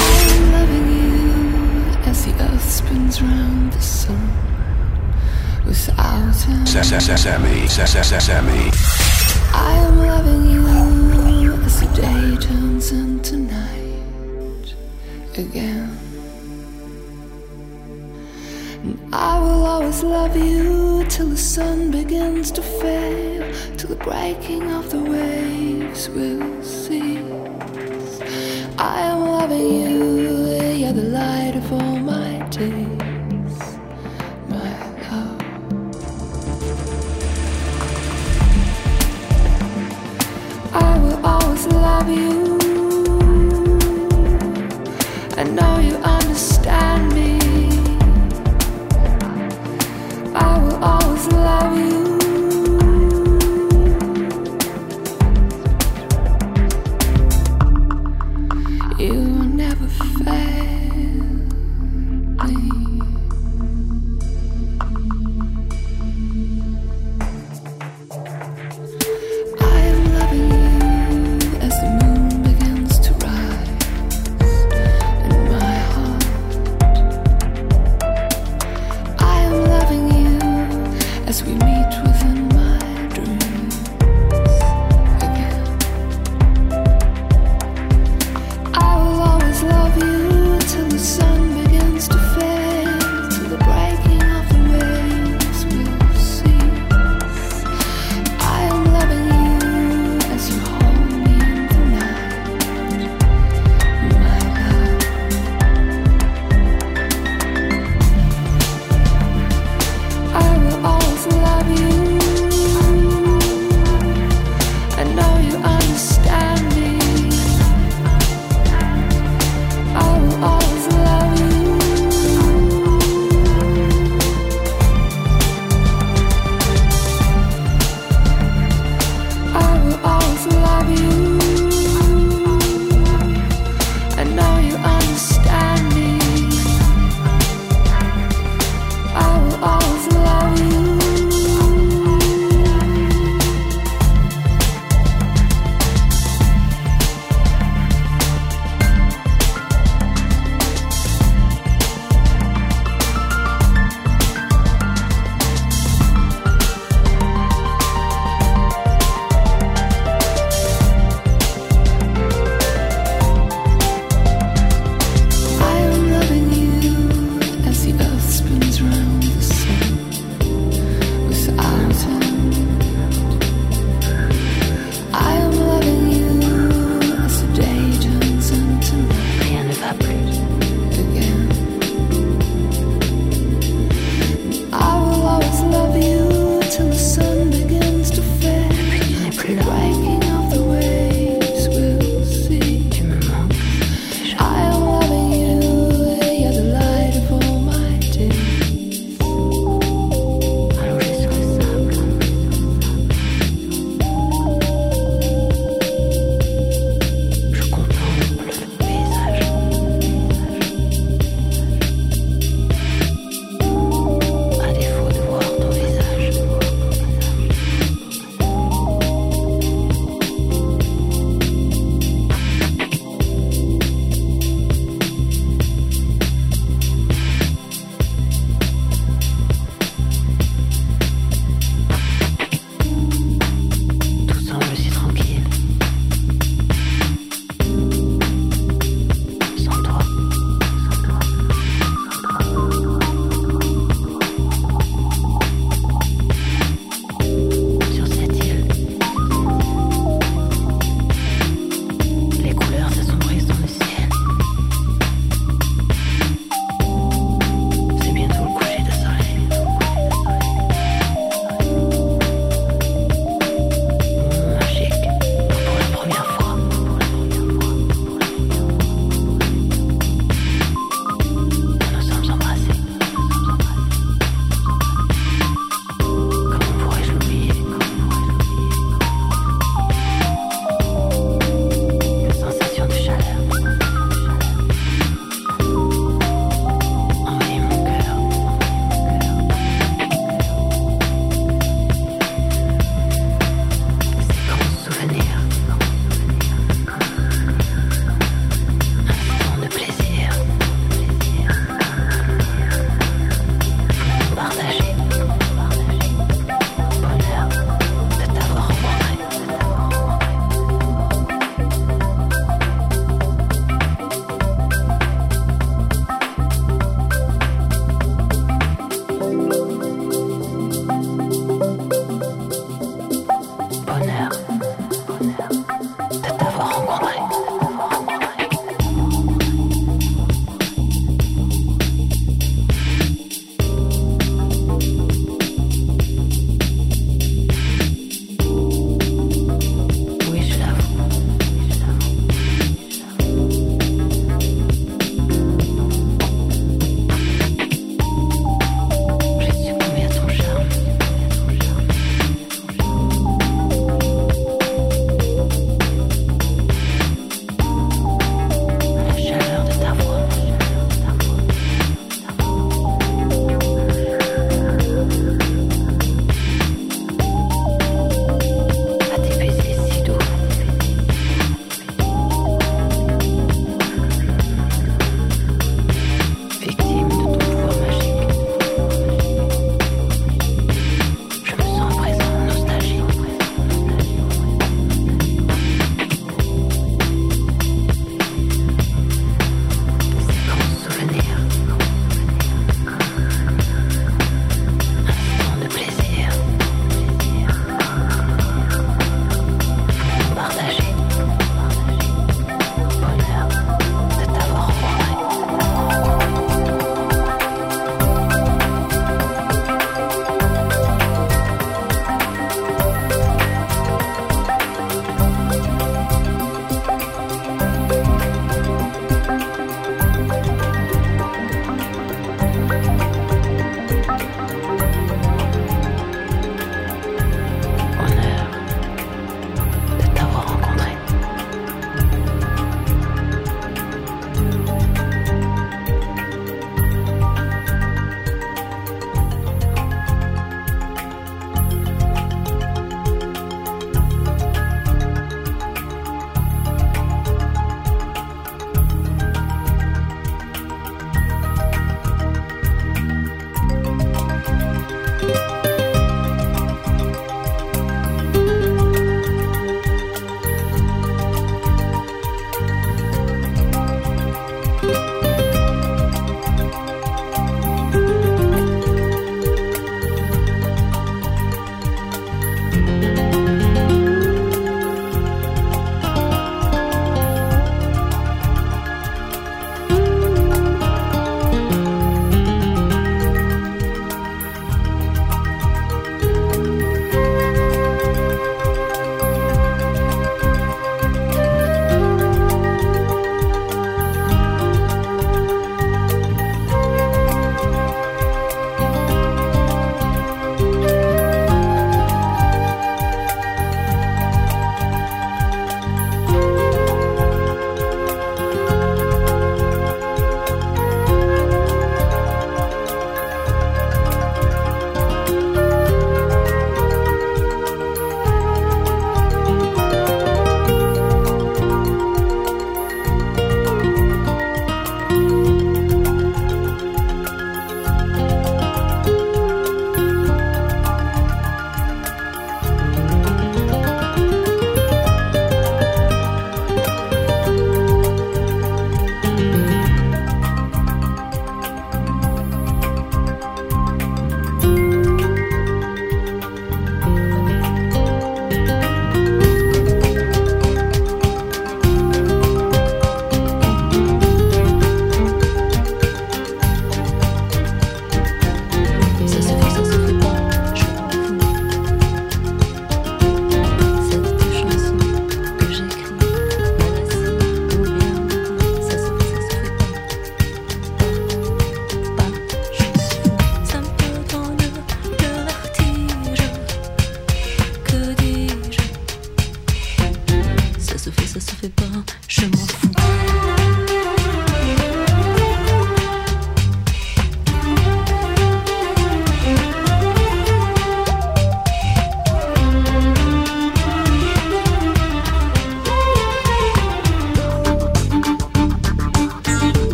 I'm loving you. As the earth spins round the sun. Without am loving you. As the day turns into night. Again. I will always love you till the sun begins to fail, till the breaking of the waves will cease. I am loving you, you're the light of all my days, my love. I will always love you. Know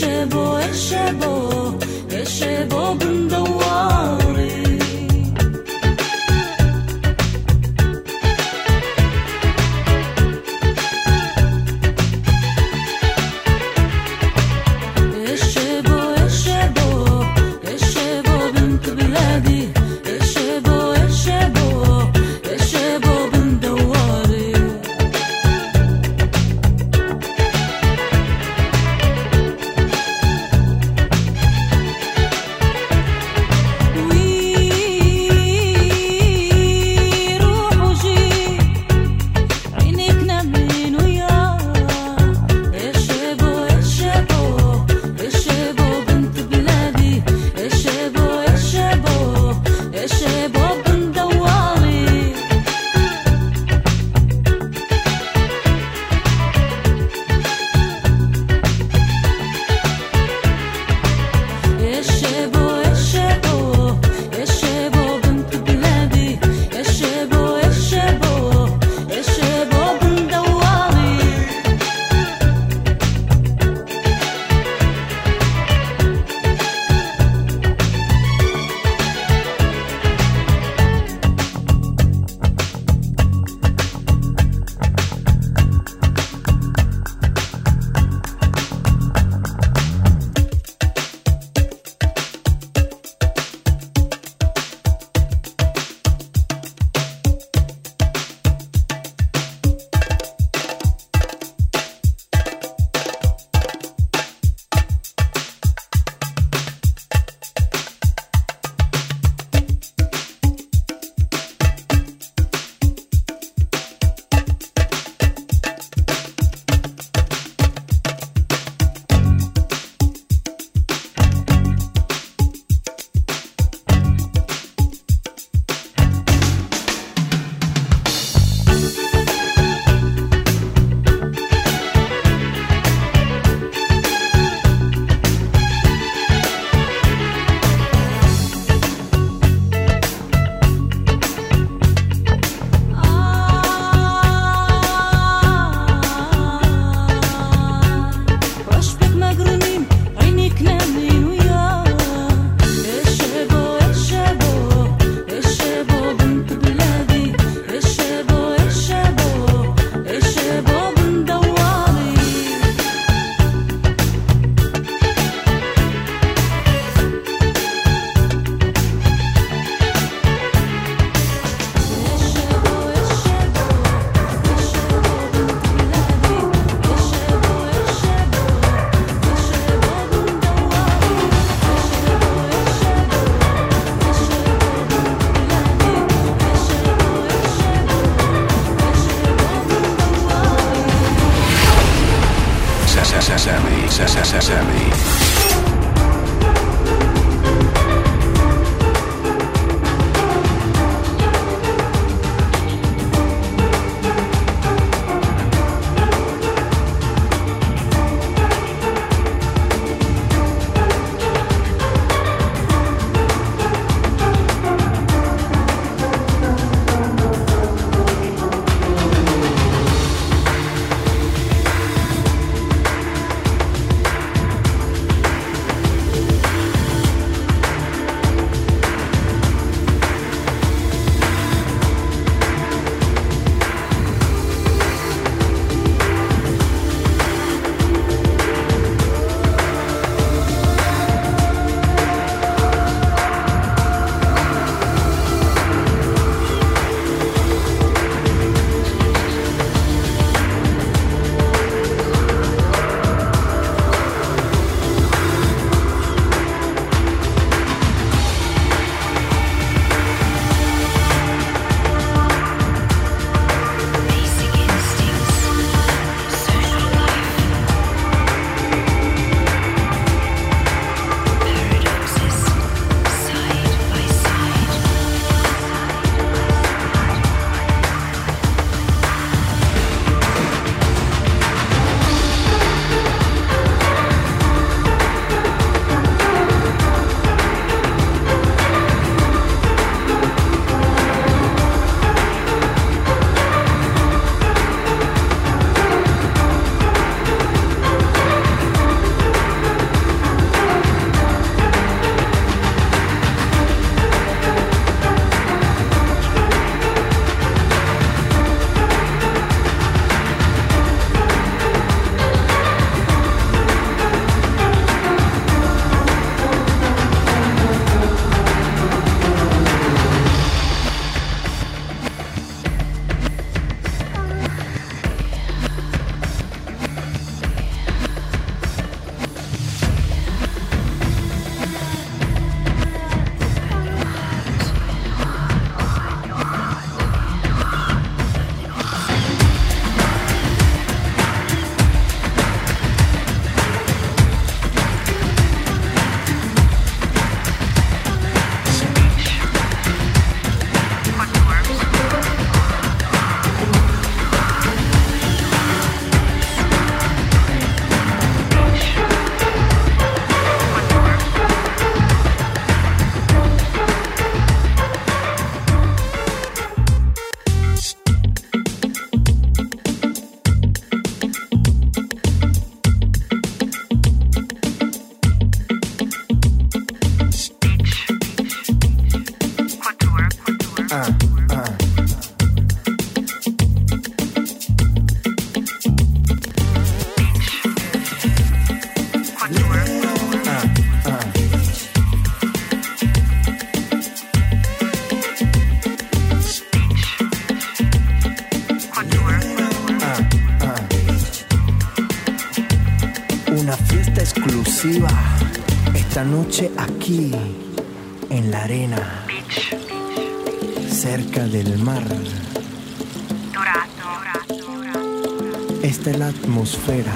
学不爱，学不爱 Esta noche aquí, en la arena, cerca del mar. Dorado. Esta es la atmósfera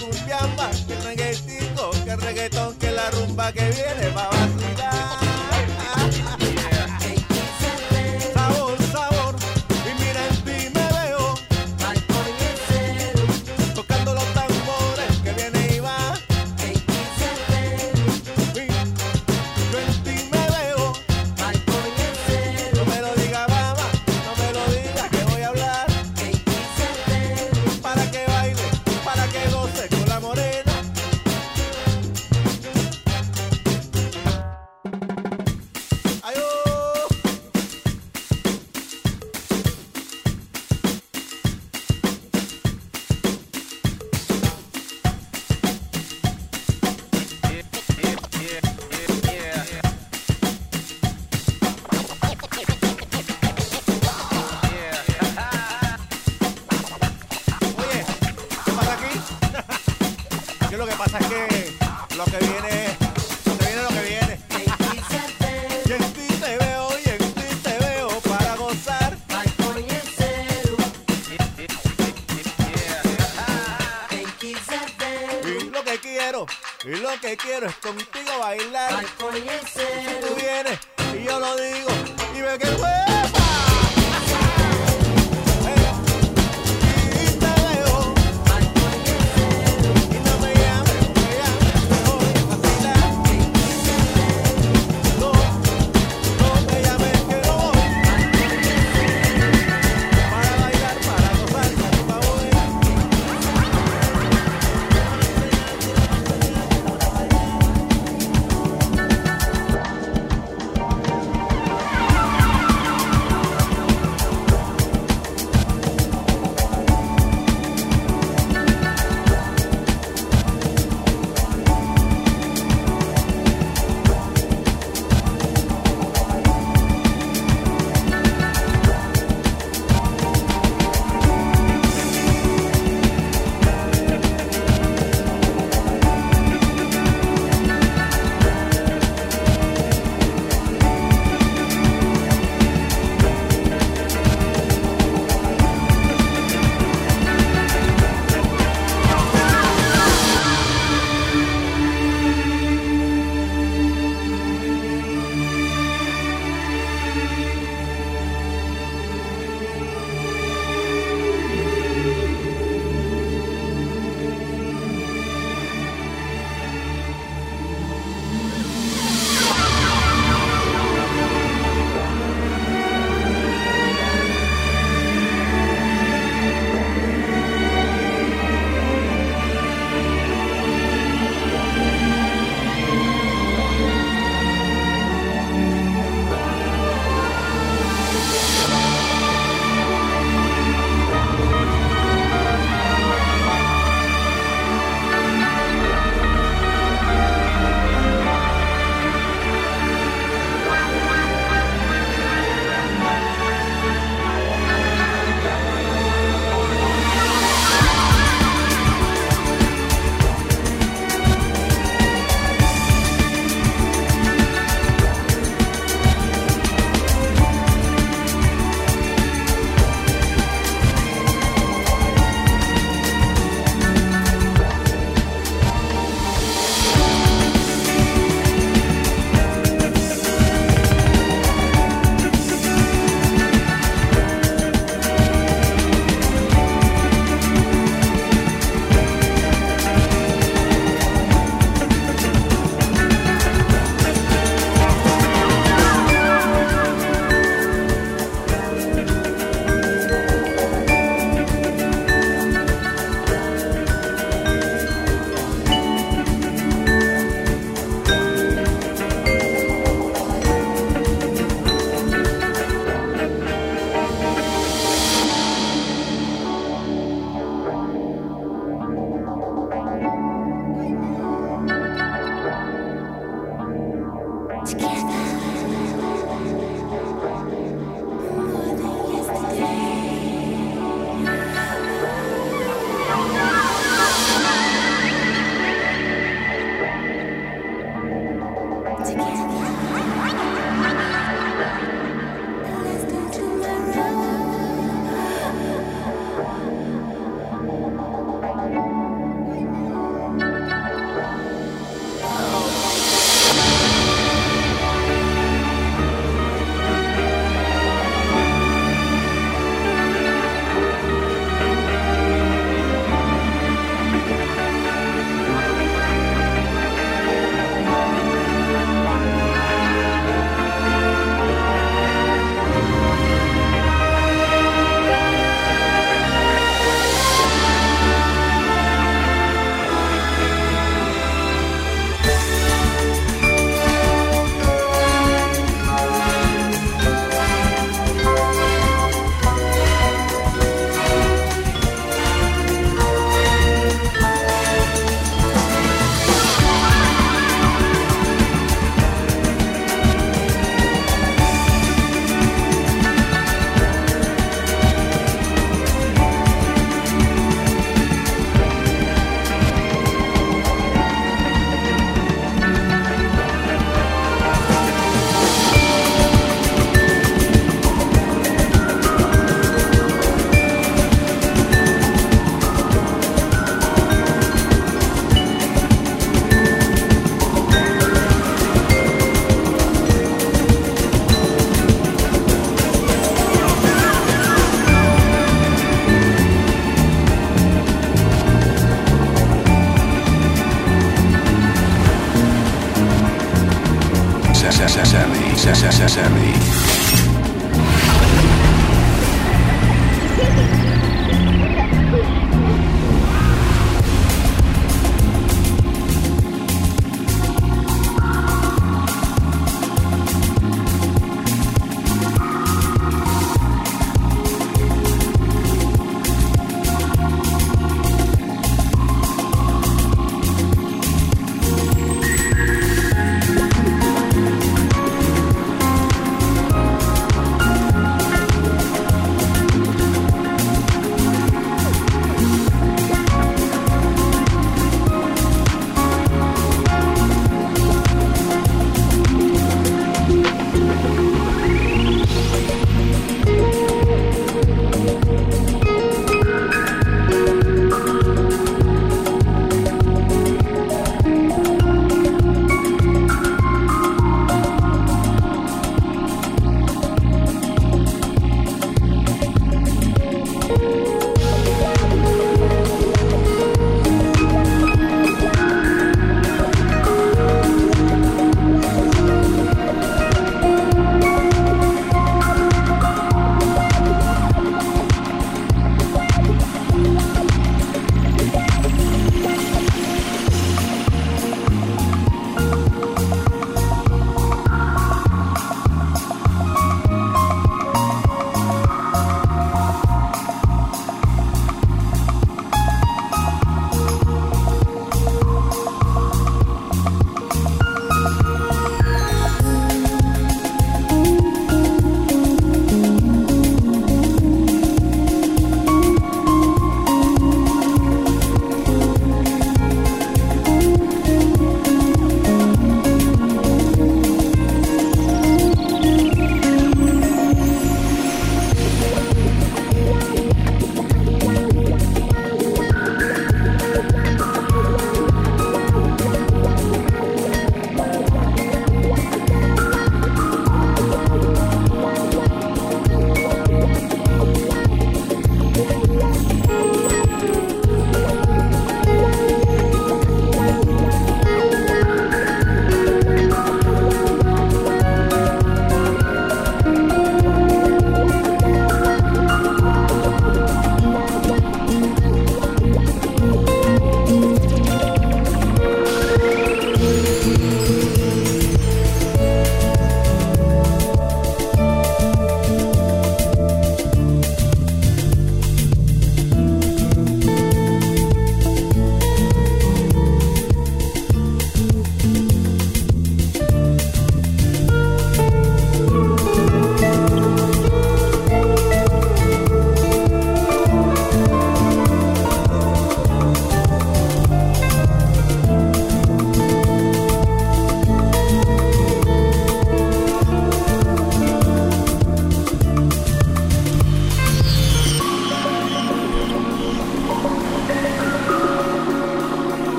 la.